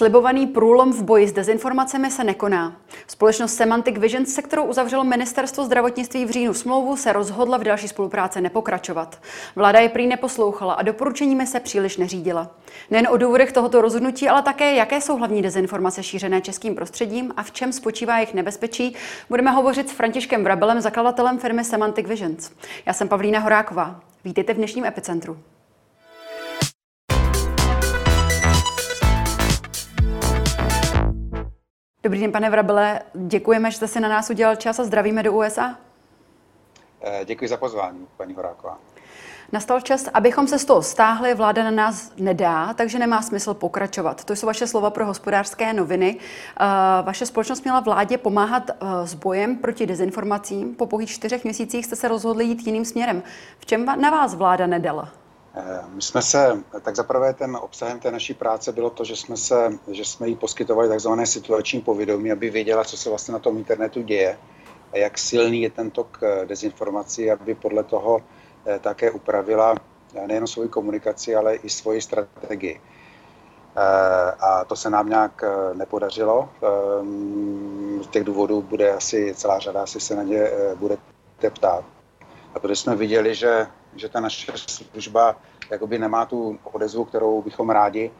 Slibovaný průlom v boji s dezinformacemi se nekoná. Společnost Semantic Vision, se kterou uzavřelo ministerstvo zdravotnictví v říjnu smlouvu, se rozhodla v další spolupráce nepokračovat. Vláda je prý neposlouchala a doporučeními se příliš neřídila. Nejen o důvodech tohoto rozhodnutí, ale také, jaké jsou hlavní dezinformace šířené českým prostředím a v čem spočívá jejich nebezpečí, budeme hovořit s Františkem Vrabelem, zakladatelem firmy Semantic Visions. Já jsem Pavlína Horáková. Vítejte v dnešním epicentru. Dobrý den, pane Vrabele. Děkujeme, že jste si na nás udělal čas a zdravíme do USA. Eh, děkuji za pozvání, paní Horáková. Nastal čas, abychom se z toho stáhli, vláda na nás nedá, takže nemá smysl pokračovat. To jsou vaše slova pro hospodářské noviny. Eh, vaše společnost měla vládě pomáhat eh, s bojem proti dezinformacím. Po pouhých čtyřech měsících jste se rozhodli jít jiným směrem. V čem na vás vláda nedala? Eh, my jsme se, tak zaprvé ten obsahem té naší práce bylo to, že jsme, se, že jsme jí poskytovali takzvané situační povědomí, aby věděla, co se vlastně na tom internetu děje a jak silný je ten tok eh, dezinformací, aby podle toho eh, také upravila nejen svoji komunikaci, ale i svoji strategii. A to se nám nějak nepodařilo. Z těch důvodů bude asi celá řada, asi se na ně budete ptát. A protože jsme viděli, že že ta naše služba jakoby nemá tu odezvu, kterou bychom rádi,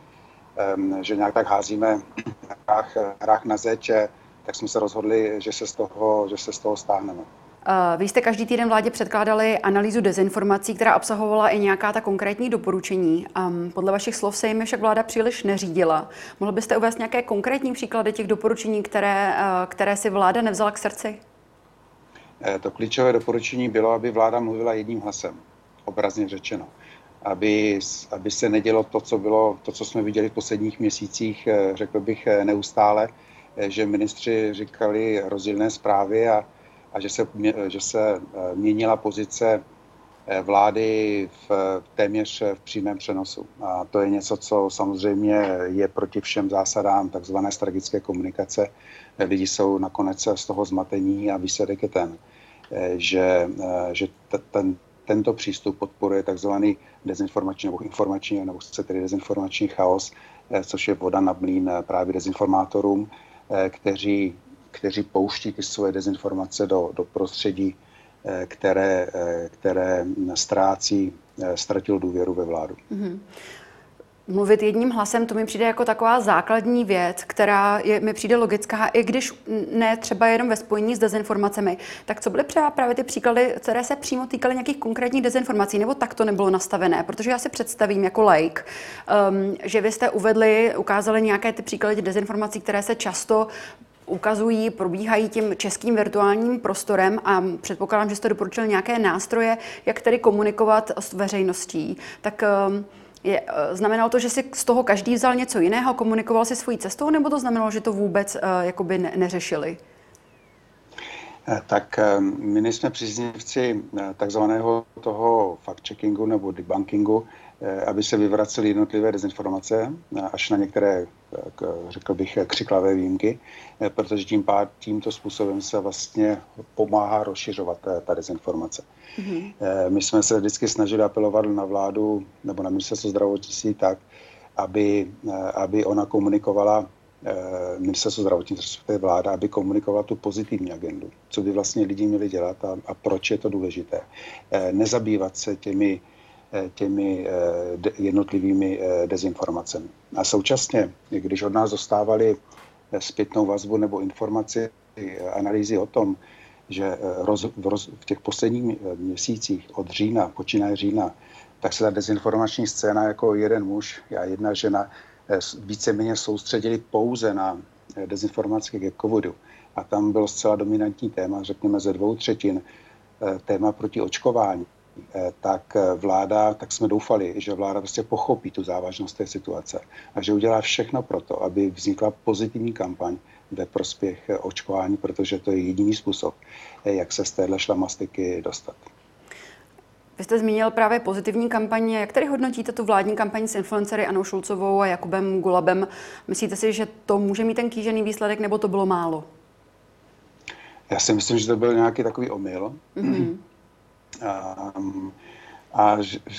že nějak tak házíme hrách, hrách na zeď, tak jsme se rozhodli, že se z toho, že se z toho stáhneme. Vy jste každý týden vládě předkládali analýzu dezinformací, která obsahovala i nějaká ta konkrétní doporučení. Podle vašich slov se jim však vláda příliš neřídila. Mohl byste uvést nějaké konkrétní příklady těch doporučení, které, které si vláda nevzala k srdci? Eh, to klíčové doporučení bylo, aby vláda mluvila jedním hlasem obrazně řečeno. Aby, aby se nedělo to co, bylo, to, co jsme viděli v posledních měsících, eh, řekl bych eh, neustále, eh, že ministři říkali rozdílné zprávy a, a že, se, že se měnila pozice vlády v, téměř v přímém přenosu. A to je něco, co samozřejmě je proti všem zásadám takzvané strategické komunikace. Lidi jsou nakonec z toho zmatení a výsledek je ten, že, že ten, tento přístup podporuje takzvaný dezinformační nebo informační, nebo se tedy dezinformační chaos, eh, což je voda na mlín eh, právě dezinformátorům, eh, kteří, kteří pouští ty svoje dezinformace do, do prostředí, které, které ztrácí, ztratil důvěru ve vládu. Mm-hmm mluvit jedním hlasem, to mi přijde jako taková základní věc, která je, mi přijde logická, i když ne třeba jenom ve spojení s dezinformacemi. Tak co byly třeba právě ty příklady, které se přímo týkaly nějakých konkrétních dezinformací, nebo tak to nebylo nastavené? Protože já si představím jako like, um, že vy jste uvedli, ukázali nějaké ty příklady dezinformací, které se často ukazují, probíhají tím českým virtuálním prostorem a předpokládám, že jste doporučil nějaké nástroje, jak tedy komunikovat s veřejností. Tak um, je, eh, znamenalo to, že si z toho každý vzal něco jiného, komunikoval si svojí cestou, nebo to znamenalo, že to vůbec uh, jakoby ne, neřešili? Eh, tak my nejsme příznivci takzvaného toho fact-checkingu nebo debunkingu, aby se vyvracely jednotlivé dezinformace, až na některé, řekl bych, křiklavé výjimky, protože tím pád, tímto způsobem se vlastně pomáhá rozšiřovat ta dezinformace. Mm-hmm. My jsme se vždycky snažili apelovat na vládu nebo na ministerstvo zdravotnictví tak, aby, eh, aby ona komunikovala eh, ministerstvo zdravotnictví, je vláda, aby komunikovala tu pozitivní agendu, co by vlastně lidi měli dělat a, a proč je to důležité. Nezabývat se těmi, těmi jednotlivými dezinformacemi. A současně, když od nás dostávali zpětnou vazbu nebo informaci, analýzy o tom, že eh, roz, v, roz, v těch posledních eh, měsících od října, počínaje října, tak se ta dezinformační scéna jako jeden muž a jedna žena eh, víceméně soustředili pouze na dezinformaci ke covidu. A tam bylo zcela dominantní téma, řekněme ze dvou třetin, téma proti očkování. Tak vláda, tak jsme doufali, že vláda prostě pochopí tu závažnost té situace a že udělá všechno pro to, aby vznikla pozitivní kampaň, ve prospěch očkování, protože to je jediný způsob, jak se z téhle šlamastiky dostat. Vy jste zmínil právě pozitivní kampaně. Jak tedy hodnotíte tu vládní kampaň s influencery Anou Šulcovou a Jakubem Gulabem? Myslíte si, že to může mít ten kýžený výsledek, nebo to bylo málo? Já si myslím, že to byl nějaký takový omyl. Mm-hmm. Um, A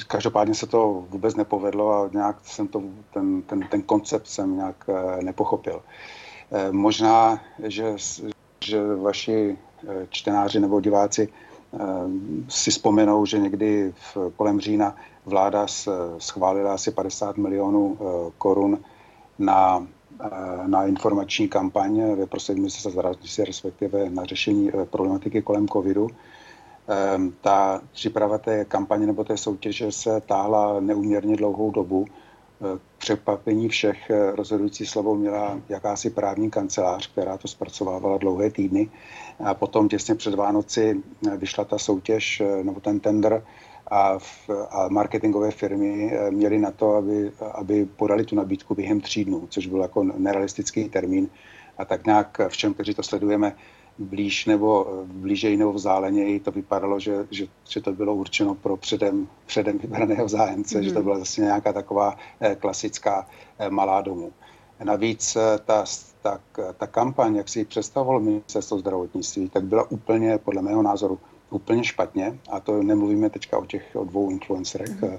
každopádně se to vůbec nepovedlo a nějak jsem to, ten, ten, ten koncept jsem nějak eh, nepochopil. Eh, možná, že, že vaši eh, čtenáři nebo diváci si vzpomenou, že někdy v, kolem října vláda schválila asi 50 milionů korun na, na informační kampaň ve prostředí ministerstva zdravotnictví, respektive na řešení problematiky kolem covidu. Ehm, ta příprava té kampaně nebo té soutěže se táhla neuměrně dlouhou dobu. Ehm, překvapení všech eh, rozhodující slovo měla jakási právní kancelář, která to zpracovávala dlouhé týdny. A potom těsně před Vánoci eh, vyšla ta soutěž eh, nebo ten tender a, v, a marketingové firmy měly na to, aby, aby podali tu nabídku během tří dnů, což byl jako nerealistický termín. A tak nějak všem, kteří to sledujeme, blíž nebo blíže nebo vzdáleněji, to vypadalo, že, že, že to bylo určeno pro předem, předem vybraného zájemce, mm. že to mhm. byla zase nějaká taková eh, klasická eh, malá domů. Navíc eh, ta, ta, ta kampaň, jak si ji představovalo ministerstvo zdravotnictví, tak byla úplně, podle mého názoru, úplně špatně. A to nemluvíme teďka o těch o dvou influencerech, mm.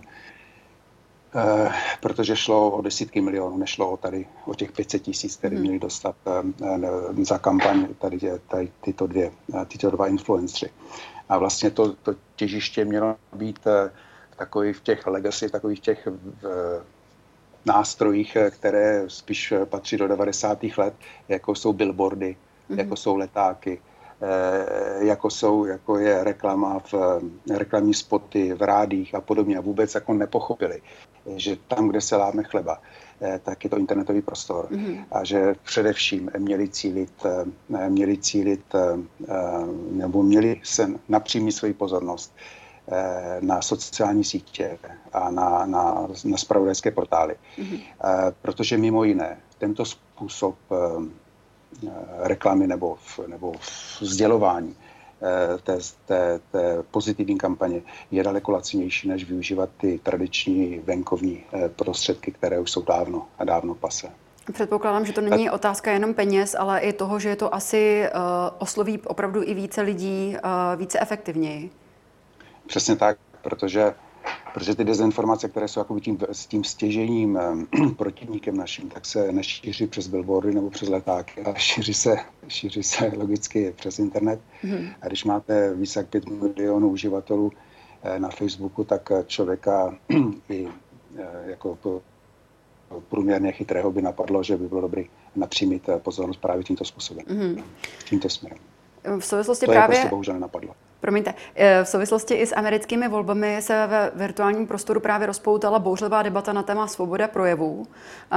Eh, protože šlo o desítky milionů, nešlo o tady o těch 500 tisíc, které hmm. měli dostat eh, za kampaň tady, tady tyto, dvě, eh, tyto dva influenceri. A vlastně to, to těžiště mělo být takový v těch legacy, takových těch v, nástrojích, které spíš patří do 90. let, jako jsou billboardy, hmm. jako jsou letáky, jako, jsou, jako je reklama v reklamní spoty v rádích a podobně a vůbec jako nepochopili, že tam, kde se láme chleba, eh, tak je to internetový prostor mm-hmm. a že především měli cílit, eh, měli cílit eh, nebo měli se napřímit svoji pozornost na sociální sítě a na, na, na spravodajské portály. Mm-hmm. Protože mimo jiné, tento způsob reklamy nebo, nebo vzdělování Eh, té, té, té pozitivní kampaně je daleko lacinější, než využívat ty tradiční venkovní eh, prostředky, které už jsou dávno a dávno pase. Předpokládám, že to není otázka jenom peněz, ale i toho, že to asi uh, osloví opravdu i více lidí uh, více efektivněji. Přesně tak, protože Protože ty dezinformace, které jsou jako tím, s tím stěžením eh, protivníkem naším, tak se nešíří přes billboardy nebo přes letáky, ale šíří se, šíří se logicky přes internet. Mm. A když máte více jak 5 milionů uživatelů eh, na Facebooku, tak eh, člověka i jako průměrně chytrého by napadlo, že by bylo dobré napřímit pozornost právě tímto způsobem, mm. tímto směrem. V souvislosti to právě... je prostě bohužel nenapadlo. Promiňte, eh, v souvislosti i s americkými volbami se ve virtuálním prostoru právě rozpoutala bouřlivá debata na téma svoboda projevů.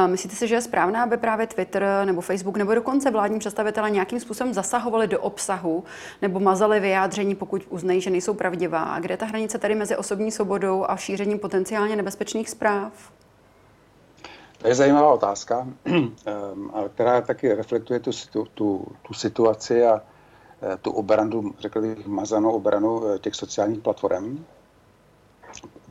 Myslíte si, že je správné, aby právě Twitter nebo Facebook nebo dokonce vládní představitelé nějakým způsobem zasahovali do obsahu nebo mazali vyjádření, pokud uznají, že nejsou pravdivá? A kde je ta hranice tady mezi osobní svobodou a šířením potenciálně nebezpečných zpráv? To je zajímavá otázka, ehm, která taky reflektuje tu, tu, tu situaci a tu obranu, řekl bych, mazanou obranu eh, těch sociálních platform,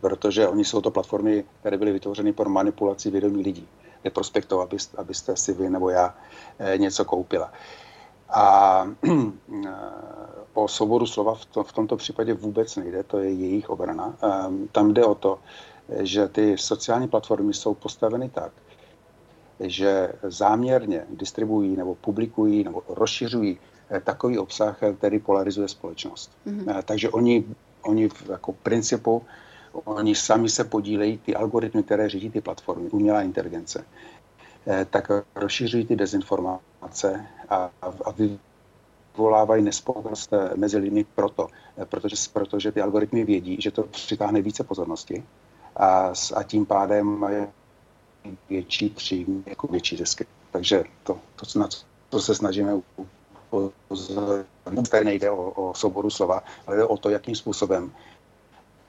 protože oni jsou to platformy, které byly vytvořeny pro manipulaci vědomí lidí ve prospěch toho, abyste si vy nebo já eh, něco koupila. A o svobodu slova v, to, v tomto případě vůbec nejde, to je jejich obrana. Tam jde o to, že ty sociální platformy jsou postaveny tak, že záměrně distribuují nebo publikují nebo rozšiřují Eh, takový obsah, eh, který polarizuje společnost. Mm-hmm. Takže oni, oni jako principu, oni sami se podílejí, ty algoritmy, které řídí ty platformy, umělá inteligence, tak rozšiřují ty dezinformace a, a vyvolávají nespokojenost mezi lidmi proto, protože, protože ty algoritmy vědí, že to přitáhne více pozornosti a, a tím pádem mají větší příjmy, jako větší zisky. Takže to, to na co se snažíme tady nejde o, o souboru slova, ale jde o to, jakým způsobem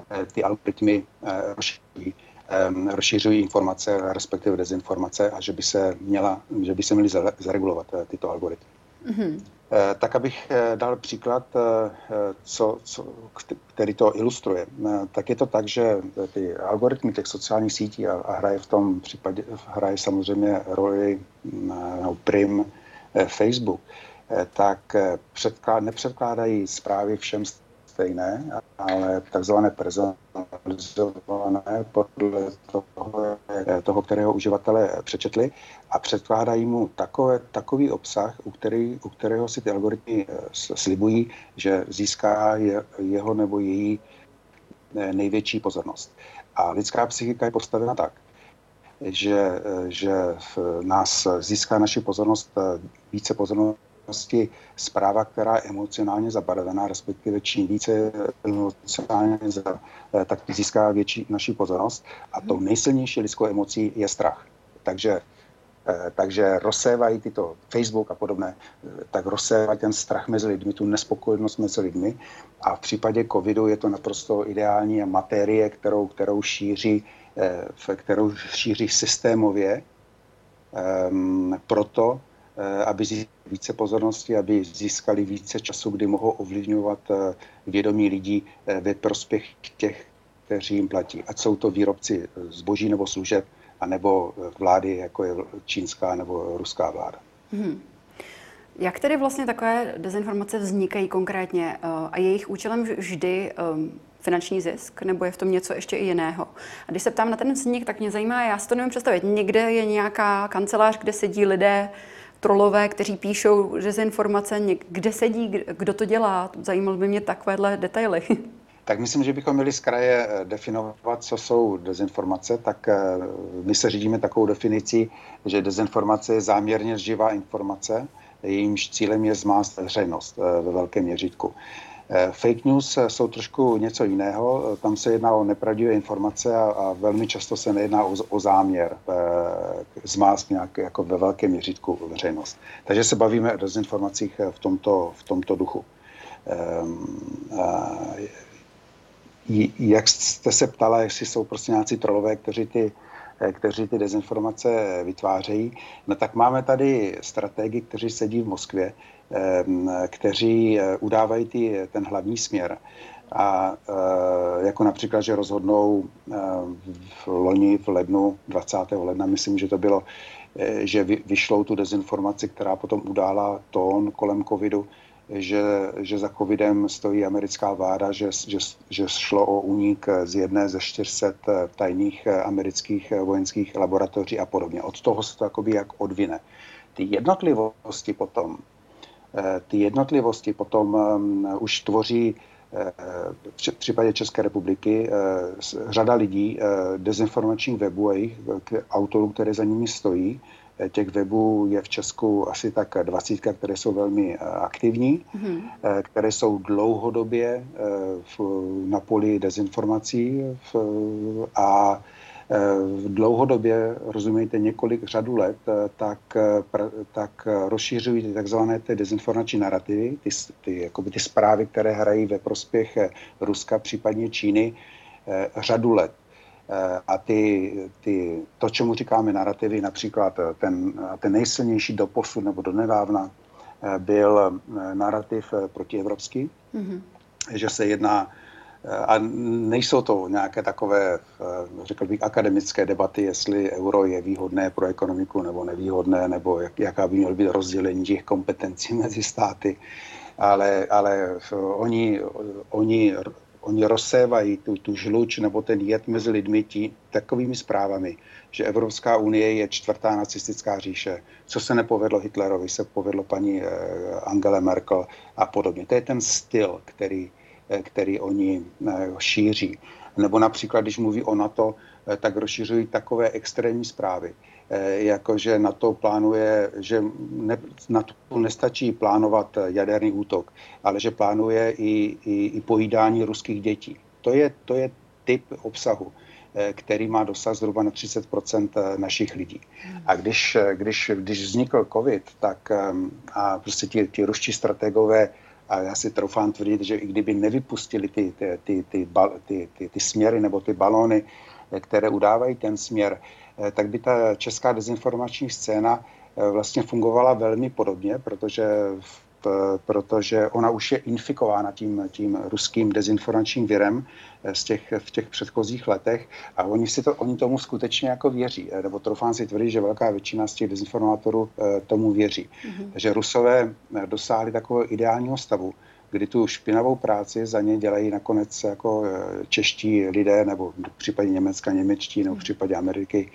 eh, ty algoritmy eh, rozšiřují, eh, rozšiřují informace, respektive dezinformace a že by se, měla, že by se měly zaregulovat tyto algoritmy. Mm-hmm. Tak abych dal příklad, co, co, který to ilustruje, tak je to tak, že ty algoritmy těch sociálních sítí a, a hraje v tom případě, hraje samozřejmě roli no, prim Facebook, Eh, tak eh, nepředkládají zprávy všem stejné, ale takzvané personalizované podle toho, toho, kterého uživatelé přečetli a předkládají mu takové, takový obsah, u, který, u kterého si ty algoritmy slibují, že získá je, jeho nebo její největší pozornost. A lidská psychika je postavena tak, že, že nás získá naši pozornost, více pozornosti zpráva, která je emocionálně zabarvená, respektive čím více emocionálně, tak získá větší naši pozornost. A tou nejsilnější lidskou emocí je strach. Takže Eh, takže rozsévají tyto Facebook a podobné, eh, tak rozsévají ten strach mezi lidmi, tu nespokojenost mezi lidmi a v případě covidu je to naprosto ideální materie, kterou, kterou, šíří, eh, kterou šíří systémově um, proto, aby získali více pozornosti, aby získali více času, kdy mohou ovlivňovat vědomí lidí ve prospěch těch, kteří jim platí. Ať jsou to výrobci zboží nebo služeb, anebo vlády, jako je čínská nebo ruská vláda. Hmm. Jak tedy vlastně takové dezinformace vznikají konkrétně eh, a je jejich účelem vždy ehm, finanční zisk, nebo je v tom něco ještě i jiného? A když se ptám na ten vznik, tak mě zajímá, já si to nevím představit. Někde je nějaká kancelář, kde sedí lidé, trolové, kteří píšou dezinformace, kde sedí, kdo to dělá? Zajímal by mě takovéhle detaily. Tak myslím, že bychom měli z kraje eh, definovat, co jsou dezinformace. Tak eh, my se řídíme takovou definicí, že dezinformace je záměrně živá informace, jejímž cílem je zmást veřejnost eh, ve velkém měřítku. Fake news jsou trošku něco jiného. Tam se jedná o nepravdivé informace a, a velmi často se nejedná o, o záměr e, zmást nějak jako ve velkém měřítku veřejnost. Takže se bavíme o dezinformacích v tomto, v tomto duchu. E, jak jste se ptala, jestli jsou prostě nějací trolové, kteří ty, eh, kteří ty dezinformace vytvářejí, no tak máme tady strategy, kteří sedí v Moskvě, ehm, kteří eh, udávají ty, ten hlavní směr. A eh, jako například, že rozhodnou v loni, v lednu, 20. ledna, myslím, že to bylo, že vyšlou tu dezinformaci, která potom udála tón kolem covidu, že, že za covidem stojí americká vláda, že, že, že šlo o únik z jedné ze 400 tajných amerických vojenských laboratoří a podobně. Od toho se to jakoby jak odvine. Ty jednotlivosti potom, eh, ty jednotlivosti potom um, už tvoří eh, v případě České republiky eh, řada lidí, dezinformačních webů a jejich autorů, které za nimi stojí, Těch webů je v Česku asi tak 20, které jsou velmi eh, aktivní, mm-hmm. které jsou dlouhodobě na poli dezinformací a dlouhodobě, rozumíte, několik řadu let, tak, tak rozšířují ty takzvané ty dezinformační narrativy, ty, ty, jakoby ty zprávy, které hrají ve prospěch Ruska, případně Číny, řadu let. Eh, a ty, ty, to, čemu říkáme narrativy, například eh, ten, eh, ten nejsilnější doposud nebo donedávna byl narrativ protievropský, mm-hmm. že se jedná, a nejsou to nějaké takové, řekl bych, akademické debaty, jestli euro je výhodné pro ekonomiku nebo nevýhodné, nebo jak, jaká by mělo být rozdělení těch kompetencí mezi státy, ale, ale oni, oni oni rozsévají tu, tu žluč nebo ten jed mezi lidmi tí, takovými zprávami, že Evropská unie je čtvrtá nacistická říše. Co se nepovedlo Hitlerovi, se povedlo paní eh, Angele Merkel a podobně. To je ten styl, který, eh, který oni eh, šíří. Nebo například, když mluví o NATO, tak rozšiřují takové extrémní zprávy Eh, jakože na to plánuje, že ne, na to nestačí plánovat jaderný útok, ale že plánuje i, i, i pojídání ruských dětí. To je, to je typ obsahu, eh, který má dosah zhruba na 30 eh, našich lidí. A když, když, když vznikl COVID, tak a prostě ti, ti ruští strategové a já si troufám tvrdit, že i kdyby nevypustili ty, ty, ty, ty, ty, ty, ty směry nebo ty balóny, které udávají ten směr, Eh, tak by ta česká dezinformační scéna eh, vlastně fungovala velmi podobně, protože protože ona už je infikována tím, tím ruským dezinformačním virem eh, z těch, v těch předchozích letech a oni, si to, oni tomu skutečně jako věří. Nebo trofán si tvrdí, že velká většina z těch dezinformátorů tomu věří. Mm-hmm. Takže rusové dosáhli takového ideálního stavu, kdy tu špinavou práci za ně dělají nakonec jako čeští lidé, nebo v případě Německa němečtí, nebo v případě Ameriky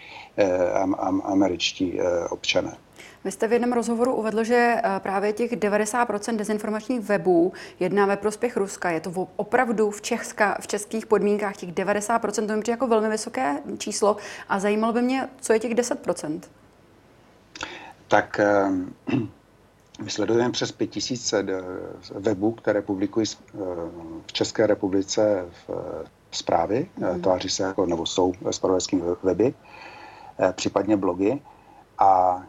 američtí občané. Vy jste v jednom rozhovoru uvedl, že právě těch 90% dezinformačních webů jedná ve prospěch Ruska. Je to opravdu v, Česka, v českých podmínkách těch 90%, to mi přijde jako velmi vysoké číslo a zajímalo by mě, co je těch 10%? Tak my sledujeme přes 5000 eh, webů, které publikují eh, v České republice v eh, zprávy, mm. tváří se jako, nebo jsou zpravodajskými weby, případně blogy. A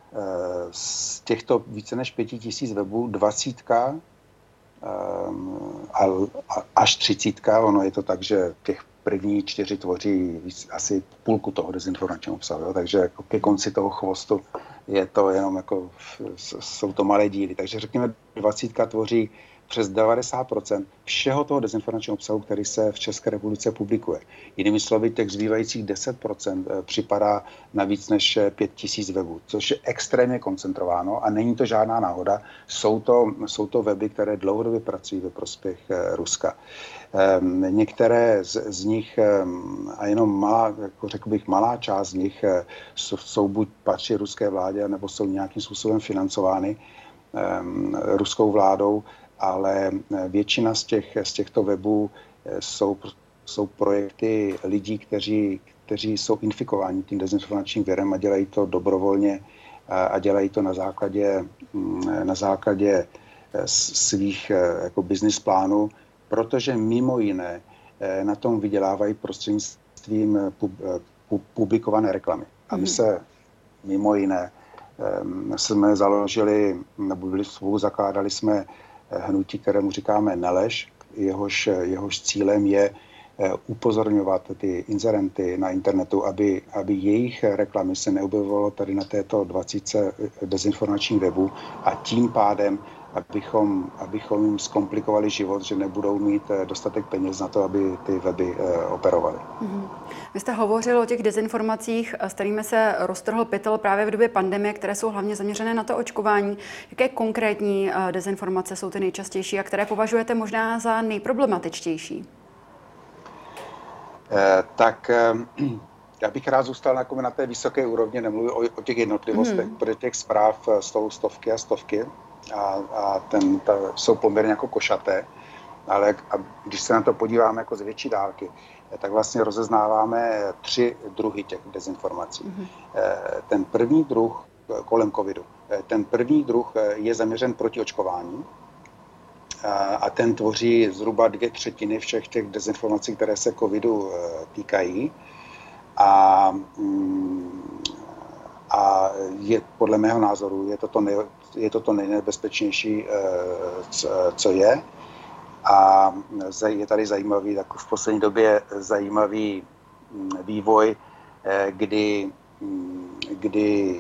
z těchto více než 5000 webů dvacítka až třicítka, ono je to tak, že těch první čtyři tvoří asi půlku toho dezinformačního obsahu, takže jako ke konci toho chvostu je to jenom jako, jsou to malé díly. Takže řekněme, 20 tvoří přes 90% všeho toho dezinformačního obsahu, který se v České republice publikuje. Jinými slovy, těch zbývajících 10% eh, připadá na víc než 5000 eh, webů, což je extrémně koncentrováno a není to žádná náhoda. Jsou to, jsou to weby, které dlouhodobě pracují ve prospěch eh, Ruska. Ehm, některé z, z nich, ehm, a jenom malá, jako řekl bych, malá část z nich jsou, jsou buď patří ruské vládě, nebo jsou nějakým způsobem financovány ehm, ruskou vládou ale eh, většina z, těch, z těchto webů eh, jsou, jsou projekty lidí, kteří, kteří jsou infikováni tím dezinformačním věrem a dělají to dobrovolně a dělají to na základě, mm, na základě eh, svých jako business plánů, protože mimo jiné na tom vydělávají prostřednictvím publikované reklamy. A my mhm. se mimo jiné jsme založili, nebo byli spolu zakládali jsme hnutí, kterému říkáme Nelež, jehož, jehož cílem je eh, upozorňovat ty inzerenty na internetu, aby, aby jejich reklamy se neobjevovalo tady na této 20 dezinformačních webů. A tím pádem abychom, abychom jim zkomplikovali život, že nebudou mít eh, dostatek peněz na to, aby ty weby eh, operovaly. Mm-hmm. Vy jste hovořil o těch dezinformacích, s kterými se roztrhl pytel právě v době pandemie, které jsou hlavně zaměřené na to očkování. Jaké konkrétní eh, dezinformace jsou ty nejčastější a které považujete možná za nejproblematičtější? Eh, tak eh, já bych rád zůstal na, na té vysoké úrovni, nemluvím o, o těch jednotlivostech, hmm. protože těch zpráv jsou stovky a stovky a, a ten, ta, jsou poměrně jako košaté, ale a když se na to podíváme jako z větší dálky, tak vlastně rozeznáváme tři druhy těch dezinformací. Mm-hmm. Ten první druh eh, kolem covidu, eh, ten první druh je zaměřen proti očkování a ten tvoří zhruba dvě třetiny všech těch dezinformací, které se covidu týkají. A, mm, a je, podle mého názoru je to to, nej, je to, to nejnebezpečnější, co je. A je tady zajímavý, tak v poslední době zajímavý mm, vývoj, eh, kdy, mm, kdy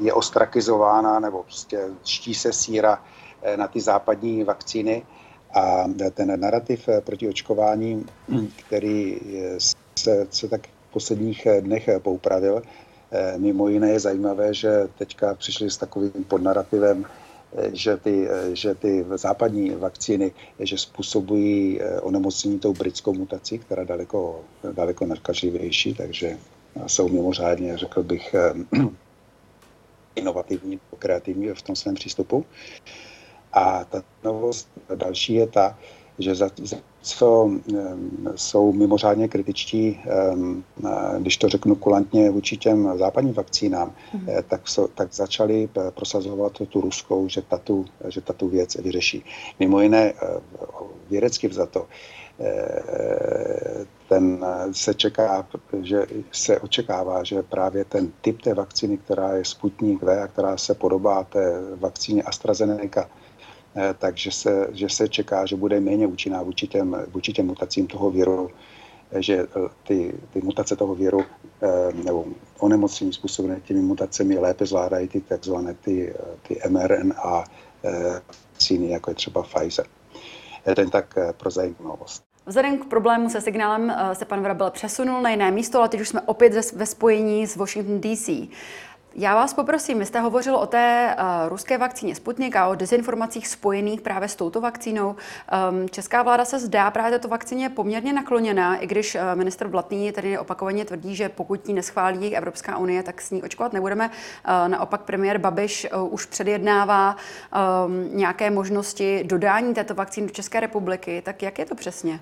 je ostrakizována nebo prostě ští se síra eh, na ty západní vakcíny a ten narrativ eh, proti očkování, který se, se tak v posledních dnech poupravil, mimo jiné je zajímavé, že teďka přišli s takovým podnarativem, že ty, že ty západní vakcíny že způsobují eh, onemocnění tou britskou mutací, která daleko, daleko nakažlivější, takže jsou mimořádně, řekl bych, eh, inovativní, kreativní v tom svém přístupu. A ta novost další je ta, že za, za co jsou mimořádně kritičtí, když to řeknu kulantně vůči těm západním vakcínám, mm. tak, so, tak začali prosazovat tu ruskou, že tato, že tato věc vyřeší. Mimo jiné eh, vědecky vzato, eh, ten se čeká, že se očekává, že právě ten typ té vakcíny, která je Sputnik V a která se podobá té vakcíně AstraZeneca, Eh, takže se, že se čeká, že bude méně účinná vůči těm, vůči těm mutacím toho viru, eh, že eh, ty, ty mutace toho viru nebo onemocnění způsobené těmi mutacemi lépe zvládají ty takzvané ty, ty mRNA vakcíny, jako je třeba Pfizer. Ten tak pro zajímavost. Vzhledem k problému se signálem se pan Vrabel přesunul na jiné místo, ale teď už jsme opět ve spojení s Washington DC. Já vás poprosím, vy jste hovořil o té uh, ruské vakcíně Sputnik a o dezinformacích spojených právě s touto vakcínou. Um, česká vláda se zdá právě této vakcíně poměrně nakloněná, i když uh, minister Blatný tedy opakovaně tvrdí, že pokud ji neschválí Evropská unie, tak s ní očkovat nebudeme. Uh, naopak premiér Babiš uh, už předjednává um, nějaké možnosti dodání této vakcíny do České republiky. Tak jak je to přesně?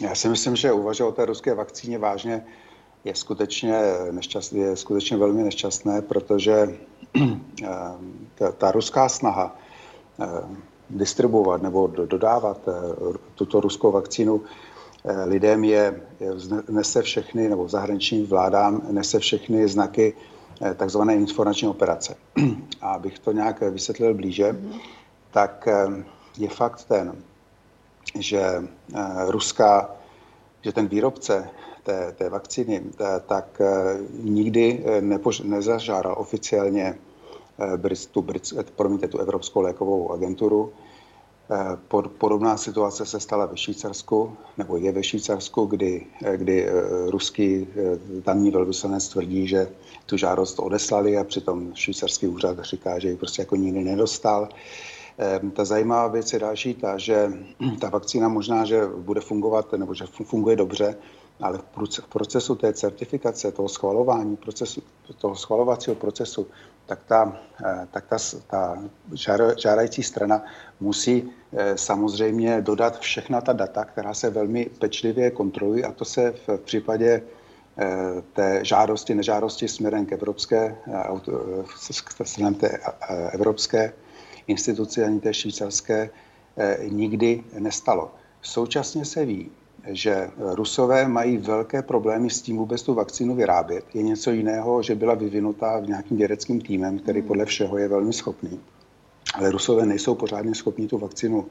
Já si myslím, že uvažovat o té ruské vakcíně vážně je skutečně, nešťastné, je skutečně velmi nešťastné, protože eh, ta, ta ruská snaha eh, distribuovat nebo dodávat eh, tuto ruskou vakcínu lidem je, je nese všechny, nebo zahraničním vládám nese všechny znaky takzvané informační operace. A abych to nějak vysvětlil blíže, mm-hmm. tak je fakt ten, že ruská, že ten výrobce té, té vakcíny, tak eh, nikdy eh, nepož, nezažádal oficiálně eh, tu, promiňte, tu Evropskou lékovou agenturu. Podobná situace se stala ve Švýcarsku, nebo je ve Švýcarsku, kdy, kdy ruský tamní velvyslanec tvrdí, že tu žádost odeslali a přitom švýcarský úřad říká, že ji prostě jako nikdy nedostal. Ta zajímavá věc je další ta, že ta vakcína možná, že bude fungovat, nebo že funguje dobře, ale v procesu té certifikace, toho schvalování, procesu, toho schvalovacího procesu, tak ta, eh, tak ta, ta žádající strana musí eh, samozřejmě dodat všechna ta data, která se velmi pečlivě kontrolují a to se v případě eh, té žádosti, nežádosti směrem k evropské, směrem té evropské instituci ani té švýcarské nikdy nestalo. Současně se ví, že Rusové mají velké problémy s tím vůbec tu vakcínu vyrábět. Je něco jiného, že byla vyvinutá v nějakým vědeckým týmem, který podle všeho je velmi schopný. Ale Rusové nejsou pořádně schopni tu vakcínu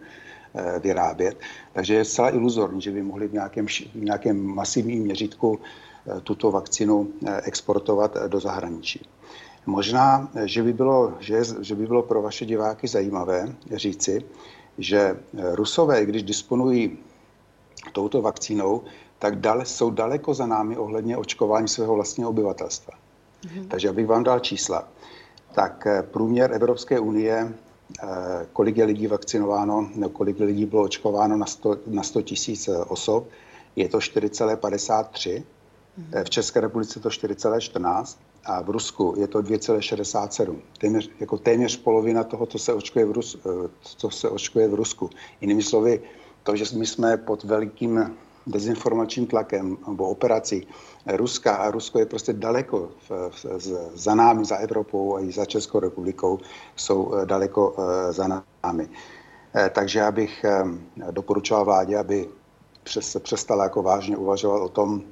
eh, vyrábět. Takže je zcela iluzorní, že by mohli v nějakém, v nějakém masivním měřítku eh, tuto vakcínu eh, exportovat do zahraničí. Možná, že by, bylo, že, že by bylo pro vaše diváky zajímavé říci, že Rusové, když disponují touto vakcínou, tak dale, jsou daleko za námi ohledně očkování svého vlastního obyvatelstva. Mm-hmm. Takže abych vám dal čísla, tak eh, průměr Evropské unie, eh, kolik je lidí vakcinováno, nebo kolik lidí bylo očkováno na 100, na 100 tisíc eh, osob, je to 4,53. Mm-hmm. V České republice to 4,14 a v Rusku je to 2,67. Téměř, jako téměř polovina toho, co se očkuje v, Rus, co se očkuje v Rusku. Jinými slovy, to, že my jsme pod velikým dezinformačním tlakem nebo operací Ruska a Rusko je prostě daleko v, v, za námi, za Evropou a i za Českou republikou jsou eh, daleko eh, za námi. Eh, takže já bych doporučoval vládě, aby přes, přestala jako vážně uvažovat o tom,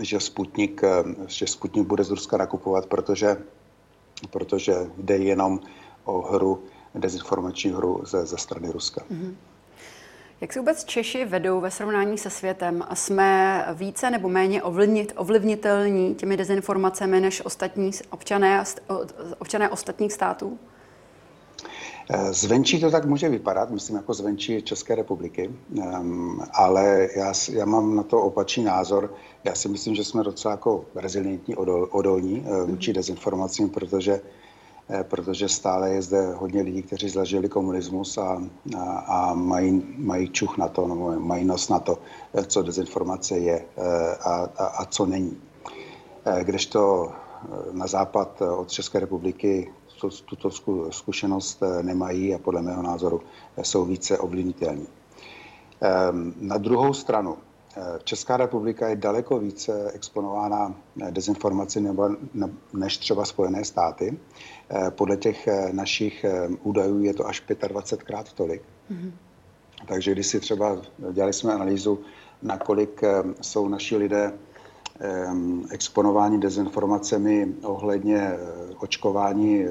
že Sputnik, že Sputnik bude z Ruska nakupovat, protože, protože jde jenom o hru, dezinformační hru ze, ze strany Ruska. Mm-hmm. Jak se vůbec Češi vedou ve srovnání se světem? A jsme více nebo méně ovlivnit, ovlivnitelní těmi dezinformacemi než ostatní občané, občané ostatních států? Eh, zvenčí to tak může vypadat, myslím jako zvenčí České republiky, um, ale já, já mám na to opačný názor. Já si myslím, že jsme docela jako rezilientní, odol, odolní uh, vůči mm-hmm. dezinformacím, protože Eh, protože stále je zde hodně lidí, kteří zažili komunismus a, a, a mají, mají čuch na to, nebo mají nos na to, eh, co dezinformace je eh, a, a, a co není. Kdežto na západ od České republiky tuto zkušenost nemají a podle mého názoru jsou více ovlivnitelní. Ehm, na druhou stranu, Česká republika je daleko více exponována dezinformaci než třeba Spojené státy. Eh, podle těch eh, našich eh, údajů je to až 25krát tolik. Mm-hmm. Takže když si třeba dělali jsme analýzu, nakolik jsou naši lidé exponováni dezinformacemi ohledně očkování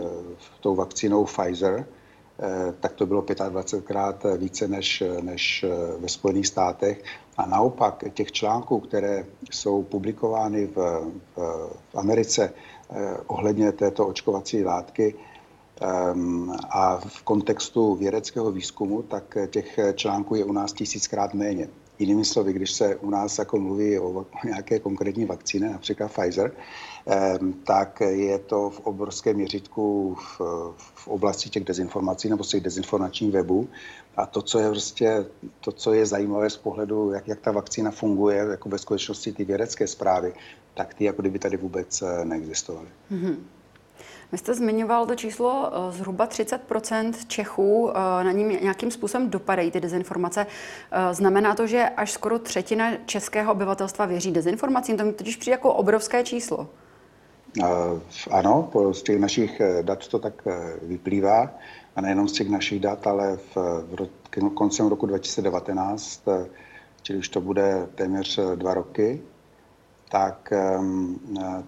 tou vakcínou Pfizer, tak to bylo 25krát více než, než ve Spojených státech. A naopak těch článků, které jsou publikovány v, v, v Americe Eh, ohledně této očkovací látky a v kontextu vědeckého výzkumu, tak těch článků je u nás tisíckrát méně. Jinými slovy, když se u nás jako mluví o nějaké konkrétní vakcíně, například Pfizer, tak je to v obrovském měřítku v, v oblasti těch dezinformací nebo těch dezinformačních webů. A to, co je prostě, to, co je zajímavé z pohledu, jak, jak ta vakcína funguje, jako ve skutečnosti ty vědecké zprávy, tak ty jako kdyby tady vůbec eh, neexistovaly. Mm-hmm. Vy jste zmiňoval to číslo, eh, zhruba 30 Čechů eh, na ním nějakým způsobem dopadají ty dezinformace. Znamená to, že až skoro třetina českého obyvatelstva věří dezinformacím? To mi totiž přijde jako obrovské číslo. Ano, z těch našich dat to tak vyplývá. A nejenom z těch našich dat, ale v, v koncem roku 2019, čili už to bude téměř dva roky, tak,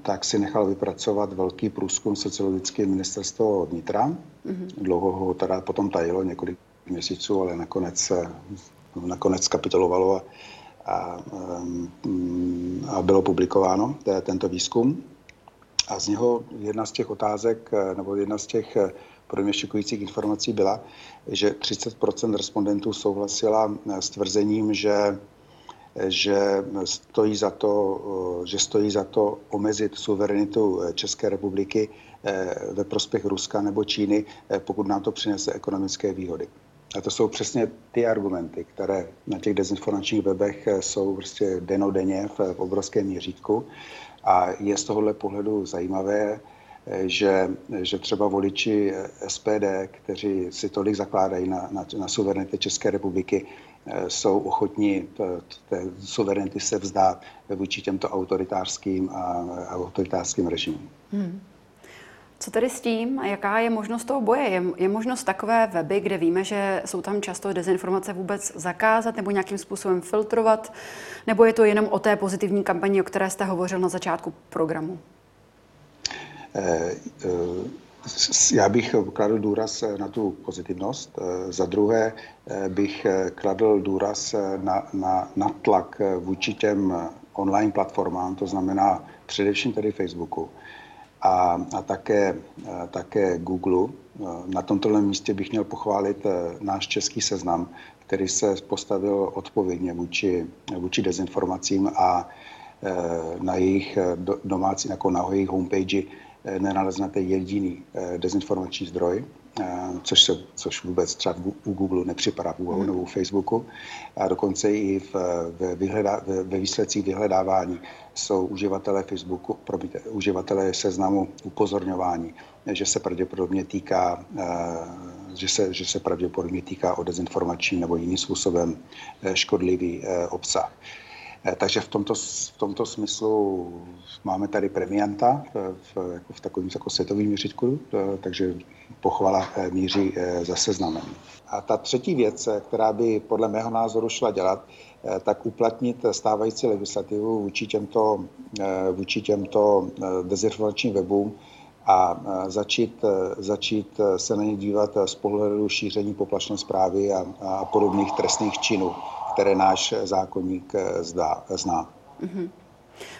tak si nechal vypracovat velký průzkum sociologické ministerstvo vnitra. Mm-hmm. Dlouho ho teda potom tajilo několik měsíců, ale nakonec, nakonec kapitolovalo a, a, a bylo publikováno tento výzkum. A z něho jedna z těch otázek, nebo jedna z těch pro mě šokujících informací byla, že 30% respondentů souhlasila s tvrzením, že že stojí za to, eh, že stojí za to omezit suverenitu eh, České republiky eh, ve prospěch Ruska nebo Číny, pokud nám to přinese ekonomické výhody. A to jsou přesně ty argumenty, které na těch dezinformačních webech jsou prostě denodenně v, obrovském měřítku. A je z tohohle pohledu zajímavé, že, že třeba voliči SPD, kteří si tolik zakládají na, na, na suverenitě České republiky, Eh, jsou ochotní té suverenity se vzdát vůči těmto autoritářským a autoritářským režimům. Hmm. Co tedy s tím a jaká je možnost toho boje? Je, je možnost takové weby, kde víme, že jsou tam často dezinformace vůbec zakázat nebo nějakým způsobem filtrovat? Nebo je to jenom o té pozitivní kampani, o které jste hovořil na začátku programu? Eh, eh, já bych kladl důraz na tu pozitivnost. Za druhé bych kladl důraz na, na, na tlak vůči těm online platformám, to znamená především tedy Facebooku a, a také, také Google. Na tomto místě bych měl pochválit náš český seznam, který se postavil odpovědně vůči, vůči dezinformacím a na jejich domácí, jako na jejich homepage Eh, nenaleznete jediný eh, dezinformační zdroj, eh, což, se, což vůbec třeba u Google nepřipadá v Google hmm. nebo u Facebooku. A dokonce i v, ve, vyhledá, ve, ve výsledcích vyhledávání jsou uživatelé Facebooku, promiňte, uživatelé seznamu upozorňování, že se pravděpodobně týká, že se, že se pravděpodobně týká o dezinformační nebo jiným způsobem škodlivý obsah. Eh, takže v tomto, v tomto smyslu máme tady premianta v, v, jako v takovém jako světovém měřítku, eh, takže pochvala eh, míří za seznamem. A ta třetí věc, která by podle mého názoru šla dělat, tak uplatnit stávající legislativu vůči těmto, vůči těmto dezinformačním webům a začít, začít se na ně dívat z pohledu šíření poplašné zprávy a, a podobných trestných činů které náš zákonník eh, zdá, zná. Mm-hmm.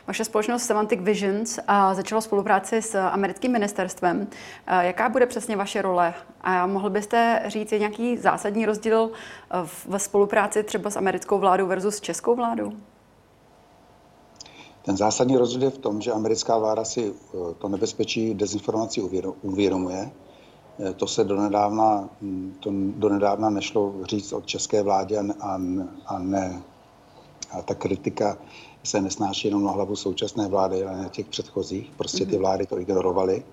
Vaše společnost Semantic Visions a začala spolupráci s americkým ministerstvem. Eh, jaká bude přesně vaše role? A mohl byste říct, je nějaký zásadní rozdíl eh, ve spolupráci třeba s americkou vládou versus českou vládou? Ten zásadní rozdíl je v tom, že americká vláda si to nebezpečí dezinformací uvědomuje Eh, to se donedávna, hm, to donedávna nešlo říct od české vládě a, a, ne, a ta kritika se nesnáší jenom na hlavu současné vlády, ale na těch předchozích. Prostě ty mhm. vlády to ignorovaly.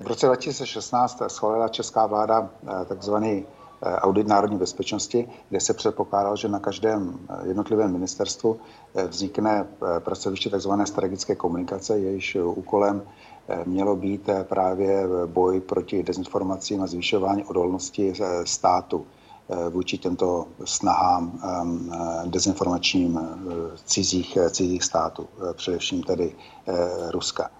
V roce 2016 schválila česká vláda eh, takzvaný eh, audit národní bezpečnosti, kde se předpokládalo, že na každém jednotlivém ministerstvu vznikne pracoviště tzv. strategické komunikace, jejíž úkolem Eh, mělo být eh, právě boj proti dezinformacím a zvyšování odolnosti eh, státu vůči těmto snahám dezinformačním cizích, cizích států, především tedy Ruska.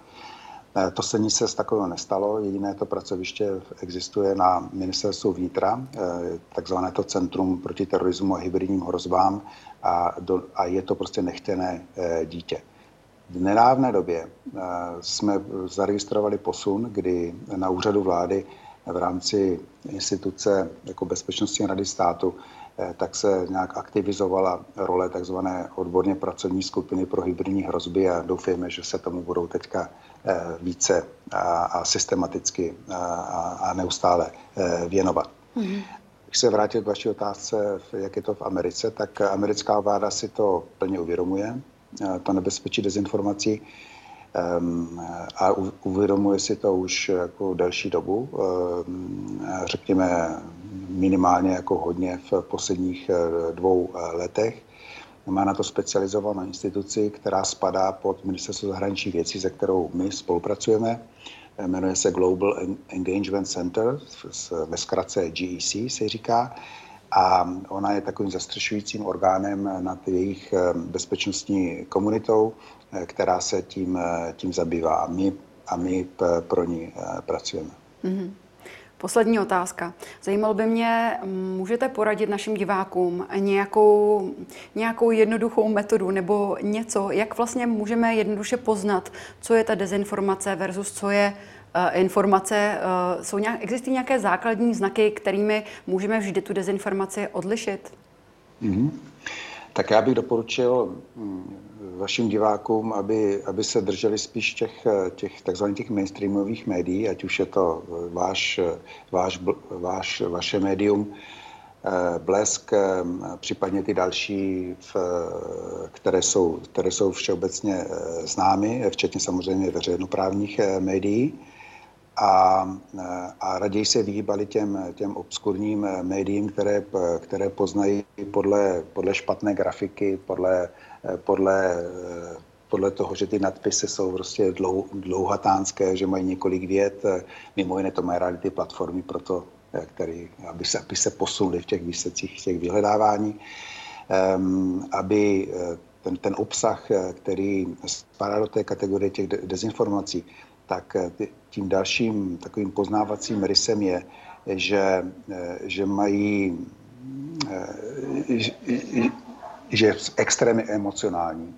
To se nic se z takového nestalo. Jediné to pracoviště existuje na ministerstvu vnitra, takzvané to Centrum proti terorismu a hybridním hrozbám a, do, a je to prostě nechtěné dítě. V nedávné době eh, jsme zaregistrovali posun, kdy na úřadu vlády v rámci instituce jako Bezpečnostní rady státu tak se nějak aktivizovala role takzvané odborně pracovní skupiny pro hybridní hrozby a doufejme, že se tomu budou teďka více a, a systematicky a, a neustále věnovat. Mm-hmm. Když se vrátil k vaší otázce, jak je to v Americe, tak americká vláda si to plně uvědomuje, to nebezpečí dezinformací a uvědomuje si to už jako delší dobu, řekněme minimálně jako hodně v posledních eh, dvou eh, letech. Má na to specializovanou instituci, která spadá pod Ministerstvo zahraničních věcí, se kterou my spolupracujeme. Jmenuje se Global Engagement Center, ve zkratce GEC se říká. A ona je takovým zastřešujícím orgánem nad jejich eh, bezpečnostní komunitou, která se tím, tím zabývá. A my, a my pro ní pracujeme. Mm-hmm. Poslední otázka. Zajímalo by mě, můžete poradit našim divákům nějakou, nějakou jednoduchou metodu nebo něco, jak vlastně můžeme jednoduše poznat, co je ta dezinformace versus co je informace. Uh, jsou nějak, existují nějaké základní znaky, kterými můžeme vždy tu dezinformaci odlišit? Mm-hmm. Tak já bych doporučil mm, vašim divákům, aby, aby se drželi spíš těch, těch takzvaných těch mainstreamových médií, ať už je to váš, váš, váš, vaše médium, eh, Blesk, eh, případně ty další, které jsou, které jsou všeobecně eh, známy, včetně samozřejmě veřejnoprávních médií a, a raději se vyhýbali těm, těm obskurním médiím, které, které poznají podle, podle špatné grafiky, podle, podle, podle toho, že ty nadpisy jsou prostě dlou, dlouhatánské, že mají několik vět. Mimo jiné to mají rádi ty platformy, proto, který, aby, se, aby se posunuli v těch výsledcích, těch vyhledávání, um, aby ten, ten obsah, který spadá do té kategorie těch dezinformací, tak tím dalším takovým poznávacím rysem je, že, že mají že je extrémně emocionální.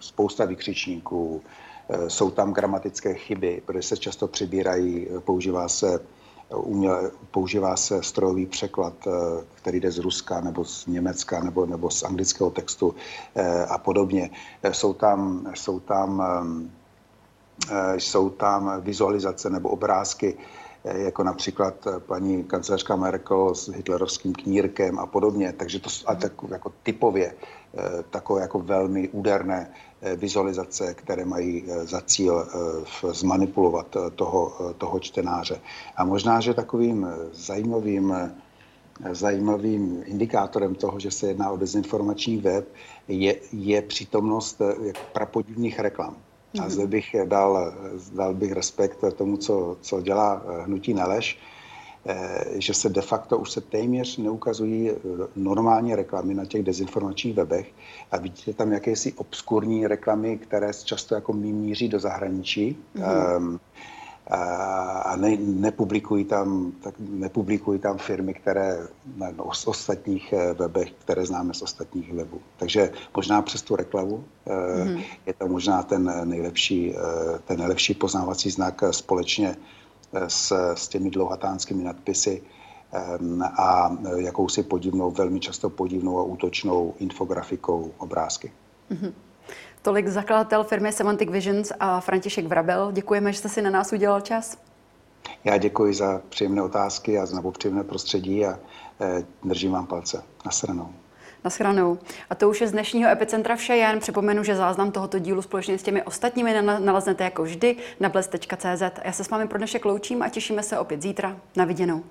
Spousta vykřičníků, jsou tam gramatické chyby, protože se často přibírají, používá se uměle, používá se strojový překlad, který jde z Ruska nebo z Německa nebo, nebo z anglického textu a podobně. Jsou tam, jsou tam Eh, jsou tam vizualizace nebo obrázky, eh, jako například eh, paní kancelářka Merkel s hitlerovským knírkem a podobně. Takže to a tak, jako typově takové jako velmi úderné vizualizace, které mají za cíl zmanipulovat toho, toho čtenáře. A možná, že takovým zajímavým zajímavým indikátorem toho, že se jedná o dezinformační web, je, je přítomnost prapodivných reklam. A zde bych dal, dal bych respekt tomu, co, co dělá eh, hnutí Neleš, eh, že se de facto už se téměř neukazují eh, normální reklamy na těch dezinformačních webech a vidíte tam jakési obskurní reklamy, které často jako míří do zahraničí. Mm-hmm. Um, a ne, nepublikují, tam, tak nepublikují tam firmy, které no, z ostatních eh, webech, které známe z ostatních webů. Takže možná přes tu reklamu mm-hmm. je to možná ten nejlepší, eh, ten nejlepší poznávací znak společně s, s těmi dlouhatánskými nadpisy a jakousi podivnou, velmi často podivnou a útočnou infografikou obrázky. Mm-hmm. Tolik zakladatel firmy Semantic Visions a František Vrabel. Děkujeme, že jste si na nás udělal čas. Já děkuji za příjemné otázky a znovu příjemné prostředí a eh, držím vám palce. Nasranou. Naschranou. A to už je z dnešního Epicentra vše jen. Připomenu, že záznam tohoto dílu společně s těmi ostatními naleznete jako vždy na bles.cz. Já se s vámi pro dnešek loučím a těšíme se opět zítra. Na viděnou.